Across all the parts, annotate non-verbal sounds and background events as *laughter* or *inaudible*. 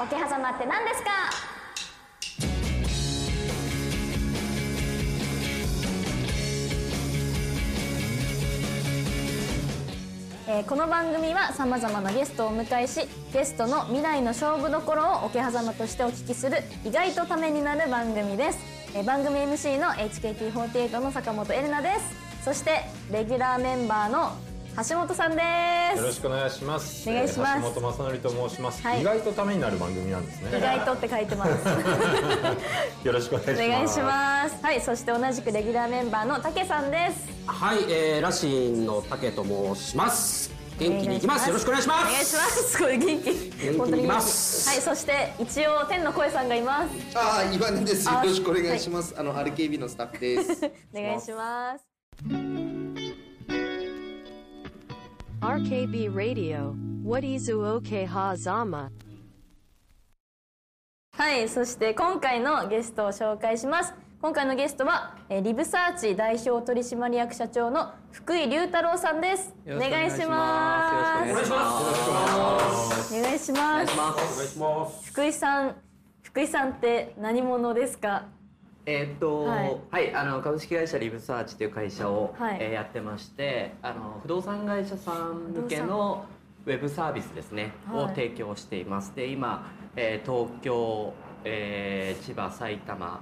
桶狭間って何ですか？えーこの番組はさまざまなゲストをお迎えしゲストの未来の勝負どころを桶狭間としてお聞きする意外とためになる番組です、えー番組 MC の HKT48 の坂本エレナです。そしてレギュラーメンバーの橋本さんですよろしくお願いします。お願いしますえー橋本正則と申します、はい意外とためになる番組なんですね。意外とって書いてます *laughs* よろしくお願いします。お願いしますはいそして同じくレギュラーメンバーのたけさんですはい、えー、ラシンの竹と申します。元気にいきます。よろしくお願いします。お願いしますすごい元気元気にいきますはいそして一応天の声さんがいますああ、岩根です。よあろしくお願いします。あの RKB のスタッフです。*laughs* お願いします RKB Radio, What is OK Hazama? はいそして今回のゲストを紹介します。今回のゲストはえーリブサーチ代表取締役社長の福井龍太郎さんです。お願いします。お願いします。お願いします。福井さん福井さんって何者ですか？えーっとははいい、あの株式会社リブサーチという会社を、はい。えーやってましてあの不動産会社さん向けのウェブサービスですね、はい。を提供しています。で今、えー東京、えー千葉埼玉、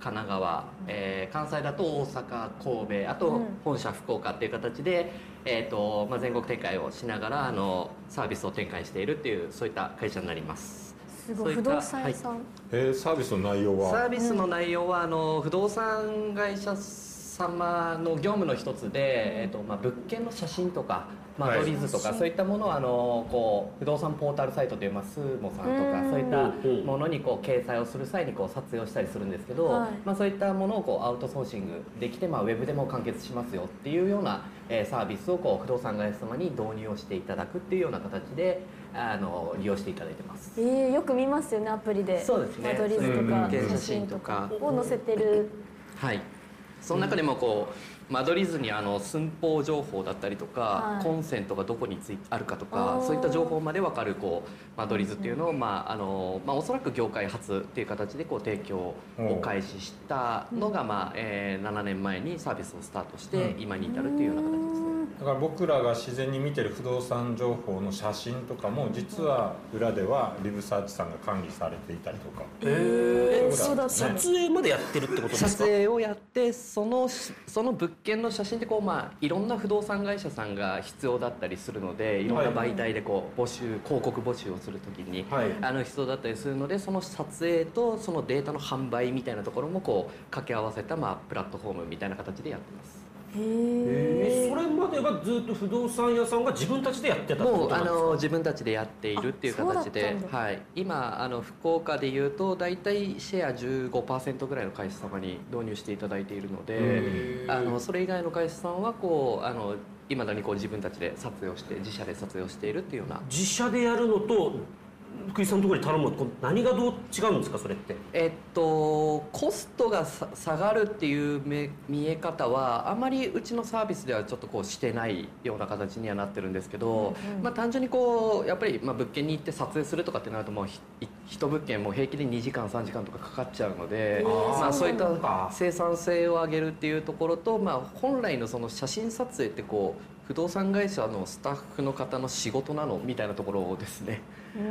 神奈川、えー関西だと大阪神戸あとうん。本社福岡っていう形で、えーっとまあ、全国展開をしながらあのサービスを展開しているっていうそういった会社になりますすごい。不そういった動産屋さん、えーサービスの内容は？サービスの内容はあの不動産会社様の業務の一つで、えっとまあ、物件の写真とか間取り図とか、はいそういったものをあのこう不動産ポータルサイトという、まあ、スーモさんとうん。かそういったものにこう掲載をする際にこう撮影をしたりするんですけど、はい。まあ、そういったものをこうアウトソーシングできて、まあ、ウェブでも完結しますよっていうような、えーサービスをこう不動産会社様に導入をしていただくっていうような形であの利用していただいてます。えー、よく見ますよねアプリで。そうですね。間取り図とか写写真真とか。とかを載せてる。はい、その中でもこう間取り図にあの寸法情報だったりとか、はい。コンセントがどこについあるかとかそういった情報まで分かるこう間取り図っていうのを、まああのまあ、おそらく業界初っていう形でこう提供を開始したのが、まあえー7年前にサービスをスタートして、今に至るっていうような形ですね。だから僕らが自然に見てる不動産情報の写真とかも実は裏ではリブサーチさんが管理されていたりとか。えー、そうだ。ったんだ撮影までやってるってことですか？撮影をやってそのその物件の写真ってこう、まあ、いろんな不動産会社さんが必要だったりするのでい。ろんな媒体でこう募集広告募集をするときに、はい。あの必要だったりするのでその撮影とそのデータの販売みたいなところもこう掛け合わせた、まあ、プラットフォームみたいな形でやってます。へそれまではずっと不動産屋さんが自分たちでやってたってこもうあとなんですか？の自分たちでやっているっていう形あそうだでったんだ。はい、今あの福岡でいうと大体シェア15%ぐらいの会社様に導入していただいているのであのそれ以外の会社さんはこうあの未だにこう自分たちで撮影をして自社で撮影をしているっていうような。自社でやるのと福井さんのところに頼むのと何がどう違うんですかそれって？えっと、コストがさ下がるっていうめ見え方はあまりうちのサービスではちょっとこうしてないような形にはなってるんですけど、まあ、単純にこうやっぱりまあ物件に行って撮影するとかってなるともうひい一物件もう平気で2時間3時間とかかかっちゃうので、まあ、そういった生産性を上げるっていうところと、まあ、本来のその写真撮影ってこう不動産会社のスタッフの方の仕事なのみたいなところですね。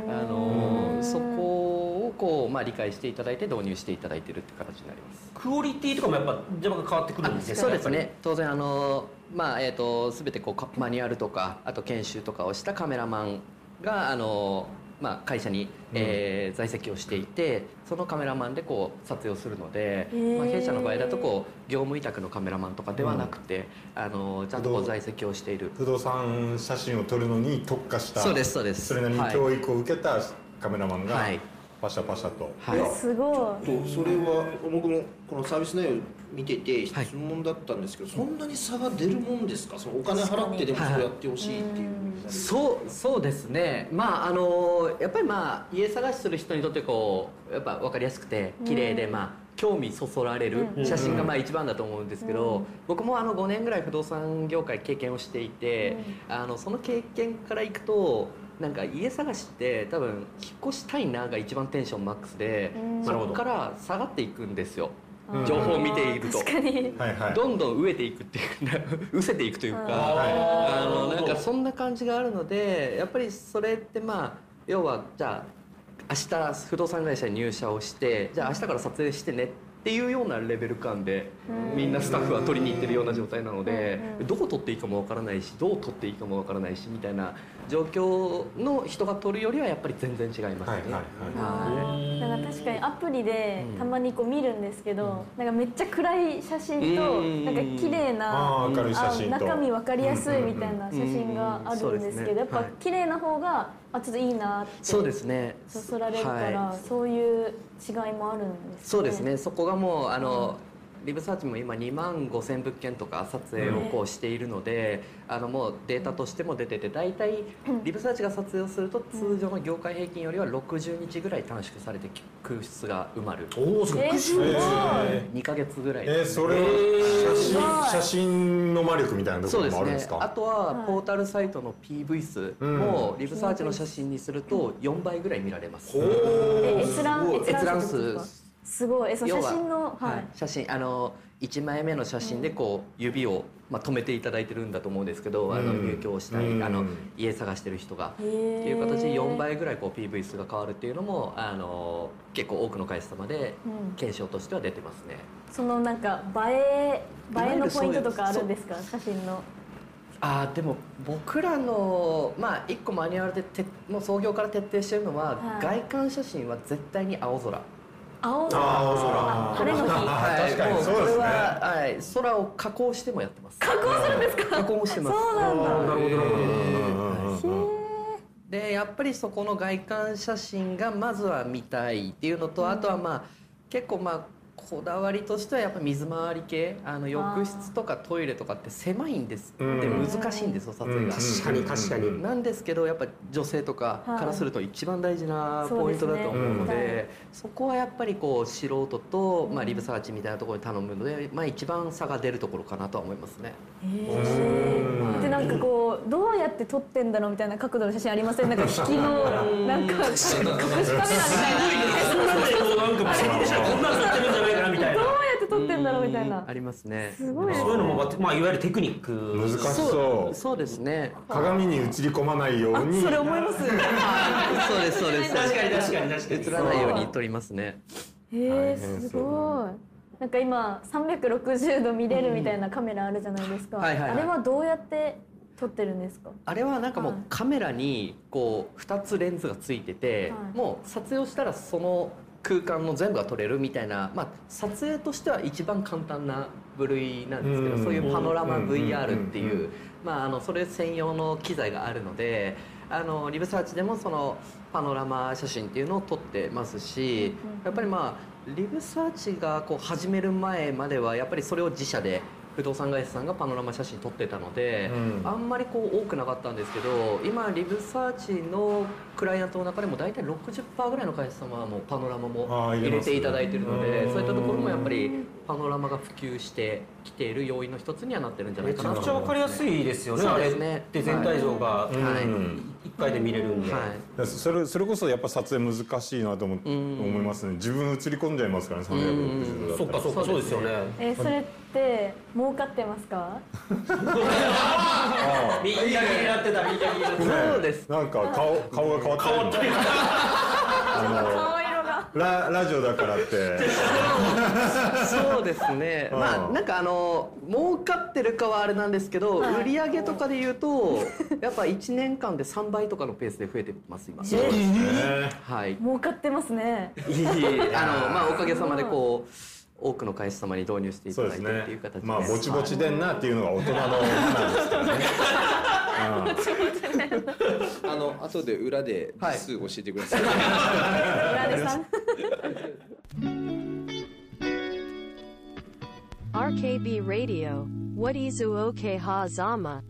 あのそこをこう、まあ、理解していただいて導入していただいているって形になります。クオリティとかもやっぱ若干変わってくるんですね。そうですね当然あの、まあえー、と全てこうかマニュアルとかあと研修とかをしたカメラマンがあの、まあ、会社に、えー在籍をしていてそのカメラマンでこう撮影をするので、ー。まあ、弊社の場合だとこう業務委託のカメラマンとかではなくて、あのちゃんとこう在籍をしている。不動産写真を撮るのに特化したそうですそうです。それなりにはい。教育を受けたカメラマンがはい。パシャパシャと、はい。えすごいとそれは僕もこのサービス内容見ててはい。質問だったんですけど、そんなに差が出るもんですか？そのお金払ってでもそうやってほしいっていう。そうそうですね。まああのやっぱりまあ家探しする人にとってこうやっぱ分かりやすくて綺麗で、まあ興味そそられる写真がまあ一番だと思うんですけど、僕もあの5年ぐらい不動産業界経験をしていて、あのその経験からいくとなんか家探しって多分越したいなが一番テンションマックスでうん。そこから下がっていくんですよ。うん情報を見ていると。確かに。はいはい。どんどん飢えていくっていうか失せていくというか、うんあのなんかそんな感じがあるのでやっぱりそれってまあ要はじゃあ明日不動産会社に入社をしてじゃあ明日から撮影してねっていうようなレベル感でうん。みんなスタッフは撮りに行ってるような状態なのでうんどこ撮っていいかもわからないしどう撮っていいかもわからないしみたいな状況の人が撮るよりはやっぱり全然違いますね。はいはいはい。あー。なんか確かにアプリでうんたまにこう見るんですけど、なんかめっちゃ暗い写真と、うん。なんか綺麗な明るい写真と。あ中身分かりやすいみたいな写真があるんですけど、うんやっぱはい綺麗な方があちょっといいなってそうですね。そそられるから、はい。そういう違いもあるんですね。そうですね。そこがもうあの、リブサーチも今2万5千物件とか撮影をこうしているので、あのもうデータとしても出てて大体リブサーチが撮影をすると通常の業界平均よりは60日ぐらい短縮されて空室が埋まる。おおすごいえーすごい、え2ヶ月ぐらい。ーえーそれは写真写真の魔力みたいなところそうですねもあるんですかあとははい。ポータルサイトの PV 数もリブサーチの写真にすると4倍ぐらい見られます、え閲覧すごい閲覧閲数覧数すごい。えその写真のはい、はい、写真あの1枚目の写真でこう指を、まあ、止めていただいてるんだと思うんですけど、あのうん入居をしたり、うん。あの家探してる人が。っていう形で4倍ぐらいこう PV 数が変わるっていうのもあの結構多くの会社様でうん。検証としては出てますね。そのなんか映え映えのポイントとかあるるんですか？写真の。あーでも僕らのまあ一個マニュアルでてもう創業から徹底してるのは、はい。外観写真は絶対に青空。青空。晴れの日。*laughs* はい確かに。もそうですね。は、はい、空を加工してもやってます。加工するんですか？加工もしてます。そうなんだ。なるほどなるほど。でやっぱりそこの外観写真がまずは見たいっていうのと、あとはまあ結構まあこだわりとしてはやっぱ水回り系あの浴室とかトイレとかって狭いんです。ってうん難しいんですよ撮影が。確かに確かに。なんですけどやっぱ女性とかからすると一番大事なポイントだと思うのそうでそこはやっぱりこう素人と、まあ、リブサーチみたいなところに頼むので、まあ、一番差が出るところかなとは思いますね。うん。でなんかこうどうやって撮ってんだろうみたいな角度の写真ありません？なんか引きのなんか隠しカメラみたいな撮ってるんだろうみたいな。ありますね。すごいですそういうのもまあまあいわゆるテクニック。難しそう。そうですね。鏡に映り込まないように。それ思います。*laughs* そうですそうです。確かに確かに確かに。映らないように撮りますね。へえすごい。なんか今360度見れるみたいなカメラあるじゃないですか、はいはいはい。あれはどうやって撮ってるんですか？あれはなんかもうはい。カメラにこう2つレンズがついてて、はい。もう撮影をしたらその空間の全部が撮れるみたいな、まあ、撮影としては一番簡単な部類なんですけど、うん。そういうパノラマうん。VR っていう、まあ、あのそれ専用の機材があるのであのリブサーチでもそのパノラマ写真っていうのを撮ってますし、やっぱりまあリブサーチがこう始める前まではやっぱりそれを自社で不動産会社さんがパノラマ写真撮ってたので、うん。あんまりこう多くなかったんですけど今リブサーチのクライアントの中でも大体60%ぐらいの会社様はもうパノラマも入れていただいているのでうん。そういったところもやっぱりパノラマが普及してきている要因の一つにはなってるんじゃないめかなとちゃくちゃわかりやすいですよねそうあれですね。で全体像が。はい。うん一回で見れるんで、はい。それそれこそやっぱ撮影難しいなと思思いますね。自分映り込んじゃいますからね360度だったら。そっかそっかそうですよね。えそれって儲かってますか？みんな気になってたみんな気になってた。そうですなんか顔顔が変わってる顔色がララジオだからって。そうですね。うん。まあなんかあの儲かってるかはあれなんですけど、はい。売り上げとかで言うとやっぱ1年間で3倍とかのペースで増えてます今。ねはい儲かってますね。あのまあおかげさまでこう多くの会社様に導入していたそうですだいてっていうね。形でまあぼちぼちでんなっていうのが大人のなんですからね。あの後で裏ではい。数教えてください。*laughs* 裏でさん RKB Radio. What is Uoke Hazama?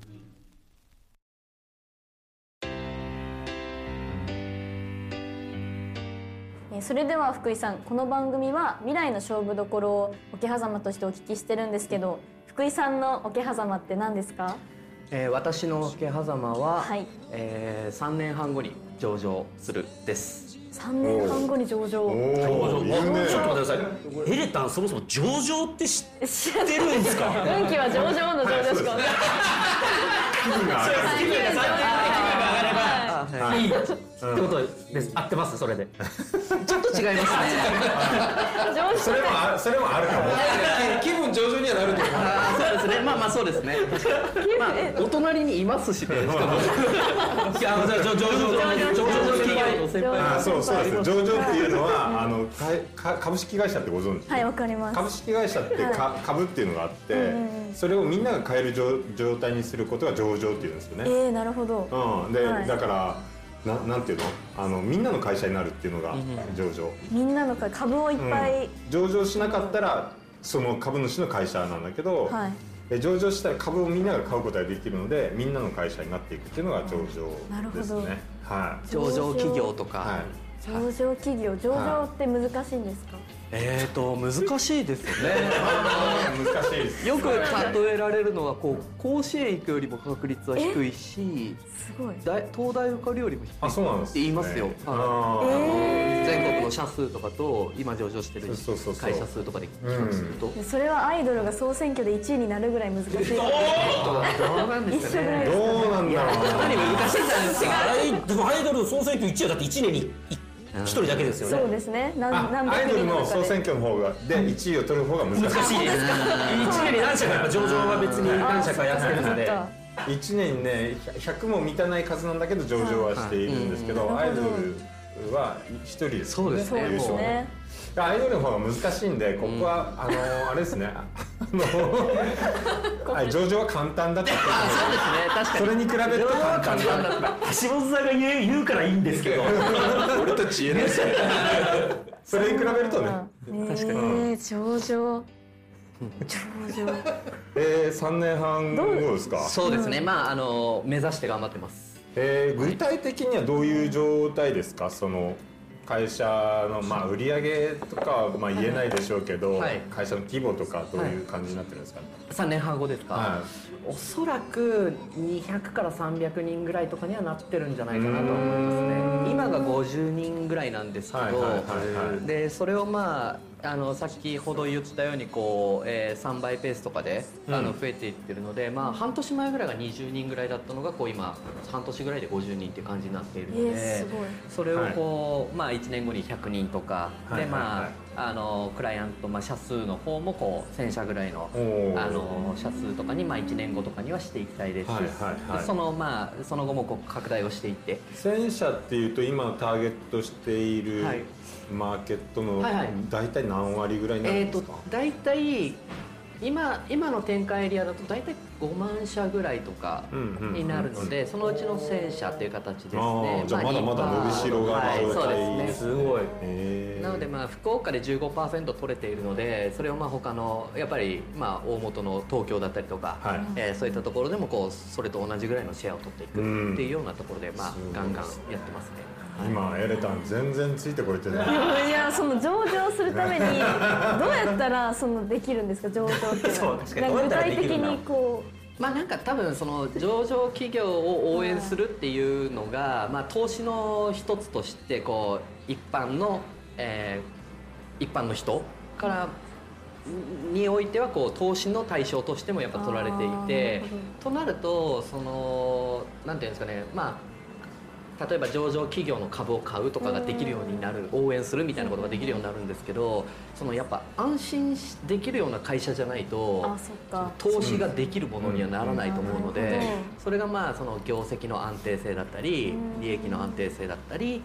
えーそれでは福井さんこの番組は未来の勝負どころを桶狭間としてお聞きしてるんですけど福井さんの桶狭間って何ですか？えー私の桶狭間は、はいえー3年半後に上場するです。3年半後に上場。おお言うね。ちょっと待ってください。エレタンそもそも上場って知ってるんですか？*laughs* 運気は上場の上場しか。気分が上がる気分が上がれば。はい。い。いってことです。合ってます？それで *laughs* 違いますね。上それもあそれもあるかも。気分上々にはなると思う。あーそうですね。まあまあそうですね。まあお隣にいますしね。いやじゃあじゃあ上場上場企業の先輩あそうそうです。上場っていうのはあのかか株式会社ってご存知？はいわかります。株式会社ってか株っていうのがあってそれをみんなが買える状状態にすることが上場っていうんですよね。えー、なるほど。うん、で、はい。だからななんていうの？あのみんなの会社になるっていうのが上場、みんなの株をいっぱい、上場しなかったらその株主の会社なんだけど、はい。で上場したら株をみんなが買うことができるのでみんなの会社になっていくっていうのが上なるほど。場ですねはい。上場企業とか、はい。上場企業上場って難しいんですか、えーと難しいですよね。*laughs* 難しいです。よく例えられるのはこう甲子園行くよりも確率は低いしすごい。大東大受かるよりも低い。あそうなんです、って言いますよ、あはい。ー。全国の社数とかと今上場してるそうそうそう会社数とかで比較すると、でそれはアイドルが総選挙で1位になるぐらい難しい。*laughs* どうなんですかね。どうなんだろうかなり難しいんじゃないですか。アイでもアイドル総選挙1位はだって1年に1人だけですよね。そうですね。何あ何百アイドル人の総選挙の方がで1位を取る方が難しい。難しいです1年に何社か上場は別に何社かやってるのでそっか1年にね100も満たない数なんだけど上場はしているんですけど、はい。アイドルは1人ですよそうですね。そうですね。アイドルの方が難しいんでここは、あのあれですね。あの。はい上場は簡単だったっていうそうですね確かそれに比べると簡単だ橋本さんが言う言うからいいんですけど。*laughs* 俺たち言えないですよ。*laughs* それに比べるとね、確かに、えー、上場。上場。えー、3年半後ですか？そうですね、まああの目指して頑張ってます。えー具体的にはどういう状態ですか？その会社の、まあ、売り上げとかはまあ言えないでしょうけど、はい。会社の規模とかどういう感じになってるんですかね、3年半後ですか、はおそらく200から300人ぐらいとかにはなってるんじゃないかなと思いますね。今が50人ぐらいなんですけど、でそれをまああの先ほど言ったようにこう、えー3倍ペースとかで、あの増えていってるので、まあ、半年前ぐらいが20人ぐらいだったのがこう今半年ぐらいで50人っていう感じになっているので、えーすごい。それをこう、まあ、1年後に100人とか、はい。でまあ、はい。はい。あのクライアント、まあ、社数の方もこう1000社ぐらいのあの社数とかに、まあ、1年後とかにはしていきたいですし、はいはいはい。でそのまあその後もこう拡大をしていって。1000社っていうと今ターゲットしているはい。マーケットのはいはい。大体何割ぐらいになるえー、とんですか、大体今今の展開エリアだと大体5万社ぐらいとかうんうんになるので、そのうちの1000社っていう形ですあねーじゃあまだまだ伸びしろがあるはい、そうですね。すごい。えー。なのでまあ福岡で15%取れているのでそれをまあ他のやっぱりまあ大元の東京だったりとか、はい。えーそういったところでもこうそれと同じぐらいのシェアを取っていくうんっていうようなところでまあガンガンやってますね。今エレタン全然ついてこれてない。*laughs* いやその上場するために *laughs* どうやったらそのできるんですか上場っていうのは。そう確か具体的にこまあなんか多分その上場企業を応援するっていうのが、まあ、投資の一つとしてこう一般の、えー一般の人からにおいてはこう投資の対象としてもやっぱ取られていてとなるとそのなんていうんですかねまあ例えば上場企業の株を買うとかができるようになる応援するみたいなことができるようになるんですけどそのやっぱ安心しできるような会社じゃないと投資ができるものにはならないと思うのでそれがまあその業績の安定性だったり利益の安定性だったり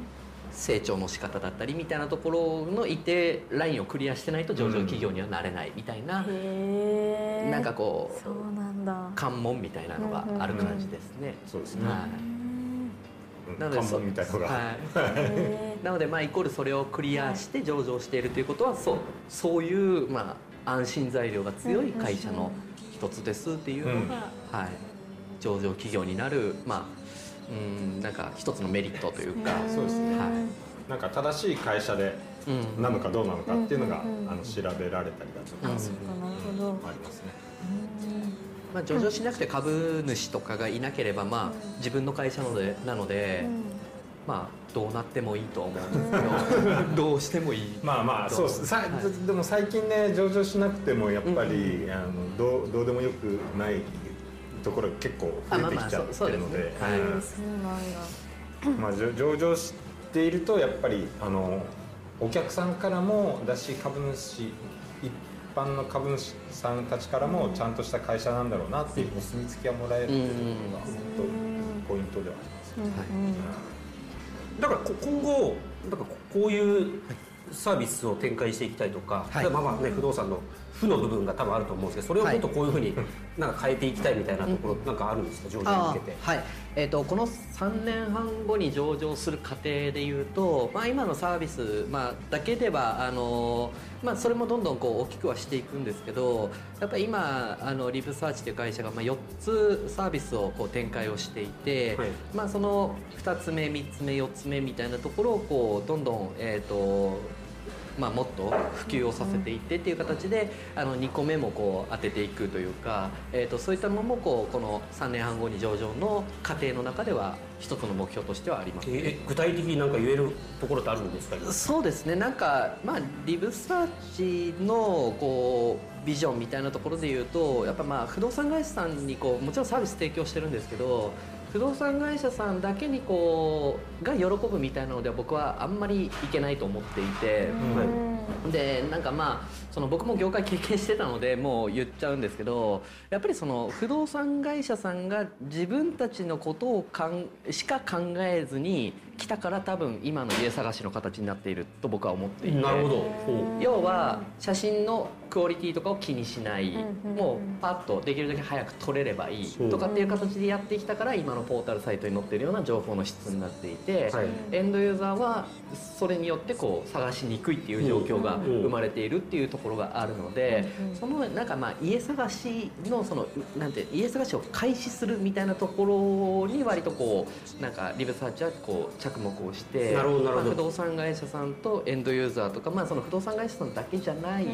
成長の仕方だったりみたいなところの一定ラインをクリアしてないと上場企業にはなれないみたいなうへえなんかこうそうなんだ。関門みたいなのがある感じですね。そうですね、はい。うんなので看板みたいのが、はい。へなのでまあイコールそれをクリアして上場しているということはそうそういうまあ安心材料が強い会社の一つですっていうのが、はい、上場企業になるまあうんなんか一つのメリットというか、そうですねはなんか正しい会社でいうん。なのかどうなのかっていうのが、うんうんうんあの調べられたりだとか、うんそっかなるほど。ありますねまあ、上場しなくて株主とかがいなければ、まあ、自分の会社のでなので、まあどうなってもいいとは思うんですけどどうしてもいい。まあまあそうっす。さ、でも最近ね上場しなくてもやっぱり、あのどうどうでもよくないところが結構増えてきちゃってるので。あまあまあそうそうですね。はいうん。そうなんだ。まあ、上上場しているとやっぱりあのお客さんからもだし株主一般の株主さんたちからもちゃんとした会社なんだろうなっていうお墨付きはもらえるっていうところが本当ポイントではあります。だからこ今後なんかここういうサービスを展開していきたいとか、はい。例えばまあね不動産の負の部分が多分あると思うんですけどそれをもっとこういうふうになんか変えていきたいみたいなところなんかあるんですか？上場にあ向けて。はい。えー、とこの3年半後に上場する過程でいうと、まあ、今のサービス、まあ、だけではあの、まあ、それもどんどんこう大きくはしていくんですけどやっぱり今あのリブサーチという会社がまあ4つサービスをこう展開をしていて、はい。まあ、その2つ目3つ目4つ目みたいなところをこうどんどん、えーとまあ、もっと普及をさせていってっていう形であの2個目もこう当てていくというか、えー、とそういったのもこうこの3年半後に上場の過程の中では一つの目標としてはあります。え具体的になんか言えるところってあるんですか？今そうですねなんか、まあ、リブサーチのこうビジョンみたいなところで言うとやっぱまあ不動産会社さんにこうもちろんサービス提供してるんですけど不動産会社さんだけにこうが喜ぶみたいなのでは僕はあんまりいけないと思っていて。でなんかまあその僕も業界経験してたのでもう言っちゃうんですけどやっぱりその不動産会社さんが自分たちのことをかんしか考えずに来たから多分今の家探しの形になっていると僕は思っていて。なるほど。要は写真のクオリティとかを気にしない。もうパッとできるだけ早く撮れればいいとかっていう形でやってきたから今のポータルサイトに載っているような情報の質になっていて、はい。エンドユーザーはそれによってこう探しにくいっていう状況が生まれているっていうところがあるので、そのなんかまあ家探しのそのなんて家探しを開始するみたいなところに割とこうなんかリブサーチはこう着目をして不動産会社さんとエンドユーザーとかまあその不動産会社さんだけじゃない、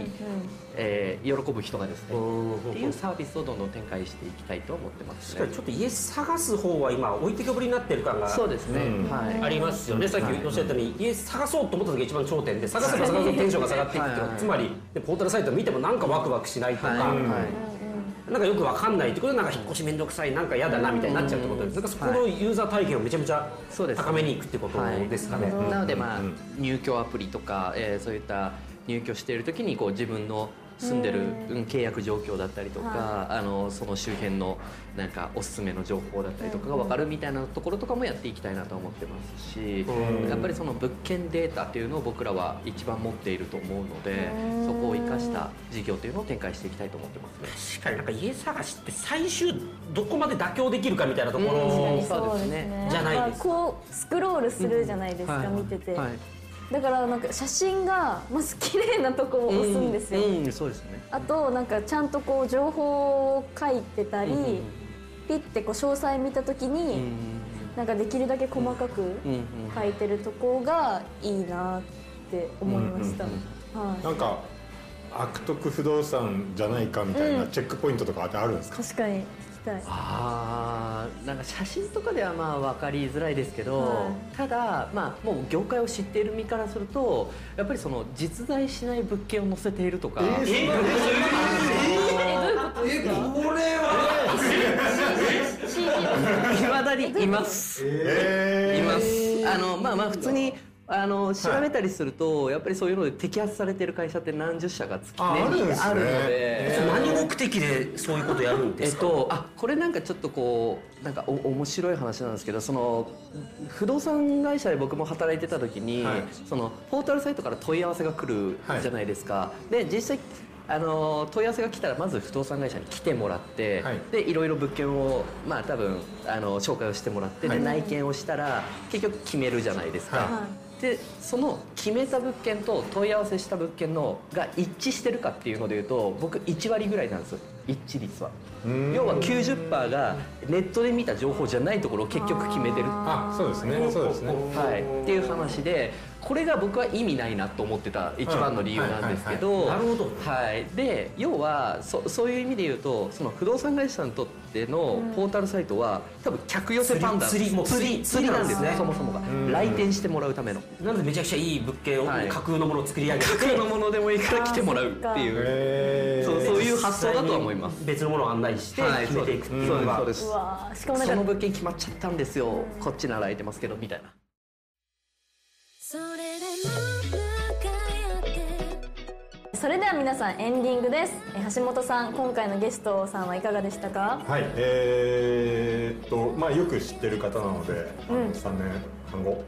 えー喜ぶ人がですねっていうサービスをどんどん展開していきたいと思ってますね。確かにちょっと家探す方は今置いてけぼりになってる感がそうですね、はい。ありますよね、さっきおっしゃったように、家探そうと思った時が一番頂点で探せば探すほどテンションが下がっていくっていうのははい。つまりでポータルサイト見てもなんかワクワクしないとか、はい。はいなんかよくわかんないってことでなんか引っ越し面倒くさいなんか嫌だなみたいになっちゃうってことです、なんかそこのユーザー体験をめちゃめちゃ高めにいくってことですかね。はいなのでまあ、入居アプリとか、えーそういった入居している時にこう自分の住んでる、うん契約状況だったりとか、あのその周辺のなんかおすすめの情報だったりとかが分かるみたいなところとかもやっていきたいなと思ってますし、やっぱりその物件データっていうのを僕らは一番持っていると思うので、そこを生かした事業というのを展開していきたいと思ってます。ね。確かになんか家探しって最終どこまで妥協できるかみたいなとこうん。ろそうですね。じゃないです。んかこうスクロールするじゃないですか、はい。見てて、はいだからなんか写真がまず綺麗なとこを押すんですよ、うん、そうですね。あとなんかちゃんとこう情報を書いてたり、うんうんピッてこう詳細見た時に、うんなんかできるだけ細かくうんうん書いてるとこがいいなって思いました、はい。なんか悪徳不動産じゃないかみたいなチェックポイントとかってあるんですか、確かにたいあーなんか写真とかではまあ分かりづらいですけど、はただ、まあ、もう業界を知っている身からするとやっぱりその実在しない物件を載せているとか、いまだにいます。えいます。あのまあまあ普通にあの調べたりすると、やっぱりそういうので摘発されてる会社って何十社か月ああるんですね。あるので。何目的でそういうことやるんですか、えっと、あこれなんかちょっとこうなんかお面白い話なんですけどその不動産会社で僕も働いてた時に、はい。そのポータルサイトから問い合わせが来るじゃないですか、で実際あの問い合わせが来たらまず不動産会社に来てもらって、はい。でいろいろ物件をまあ多分あの紹介をしてもらって、で内見をしたら結局決めるじゃないですか、はでその決めた物件と問い合わせした物件のが一致してるかっていうのでいうと僕1割ぐらいなんですよ。一致率は。要は90%がネットで見た情報じゃないところを結局決めてる。あそうですね。そうですね。はい、っていう話でこれが僕は意味ないなと思ってた一番の理由なんですけど、なるほど。はい、で要はそそういう意味で言うとその不動産会社にとってのポータルサイトは多分客寄せパンダ釣り釣り釣り釣りなんですねそもそもが。ん。来店してもらうための。なのでめちゃくちゃいい物件を、はい。架空のものを作り上げて架空のものでもいいから来てもらうっていう。へそうそういう発想だとは思います。別のものを案内してはい決めていくっていうのが、そうですうわーしかもなんかその物件決まっちゃったんですよ。こっちなら空いてますけどみたいなそれでは皆さんエンディングです。え橋本さん今回のゲストさんはいかがでしたか？はいえーっとまあよく知ってる方なので、あの3年半後、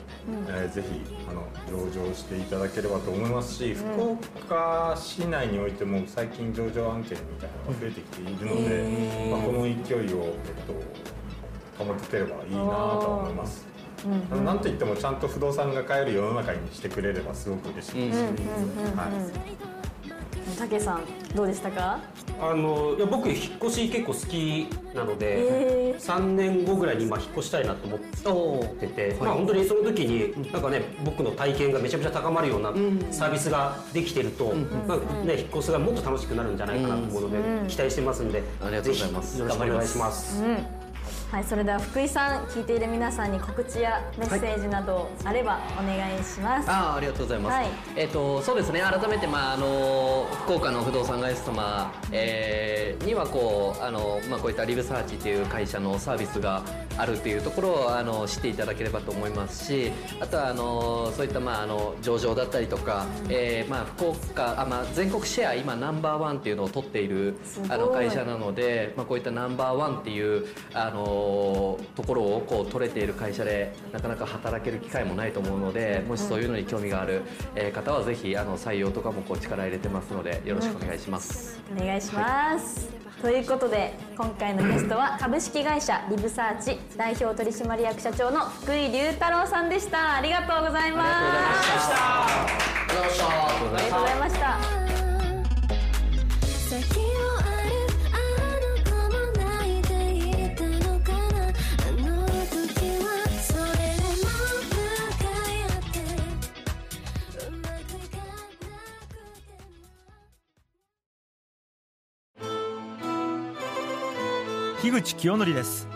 えーぜひあの上場していただければと思いますし、福岡市内においても最近上場案件みたいなのが増えてきているので、まあ、この勢いを、えっと、保ててればいいなとは思います。あのなんといってもちゃんと不動産が買える世の中にしてくれればすごく嬉しいです。はい。竹さんどうでしたか？あのいや僕引っ越し結構好きなので、え3年後ぐらいに今引っ越したいなと思ってて、まあ本当にその時になんかね僕の体験がめちゃめちゃ高まるようなサービスができてると、まあね引っ越しがもっと楽しくなるんじゃないかなと思うので、期待してますんで、ありがとうございます。ぜひよろしくお願いします。はいそれでは福井さん聞いている皆さんに告知やメッセージなどあればお願いします、あーありがとうございます、はい。えっ、とそうですね。改めてまああの福岡の不動産会社様、えーにはこうあのまあこういったリブサーチという会社のサービスがあるというところをあの知っていただければと思いますしあとはあのそういったまああの上場だったりとか、えーまあ福岡あまあ全国シェア今ナンバーワンっていうのを取っているあの会社なので、まあこういったナンバーワンっていうあのところをこう取れている会社でなかなか働ける機会もないと思うのでもしそういうのに興味があるえー方はぜひあの採用とかもこう力入れてますのでよろしくお願いします、お願い。します、ということで今回のゲストは株式会社リブサーチ代表取締役社長の福井龍太郎さんでした。ありがとうございますありがとうございました。ありがとうございました樋口清則です。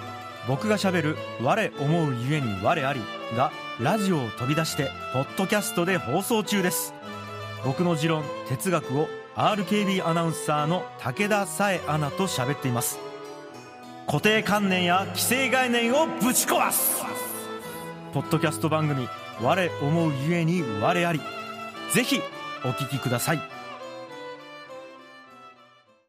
僕が喋る「我思うゆえに我あり」がラジオを飛び出してポッドキャストで放送中です。僕の持論哲学を RKB アナウンサーの武田紗恵アナと喋っています。固定観念や既成概念をぶち壊す。ポッドキャスト番組「我思うゆえに我あり」ぜひお聞きください。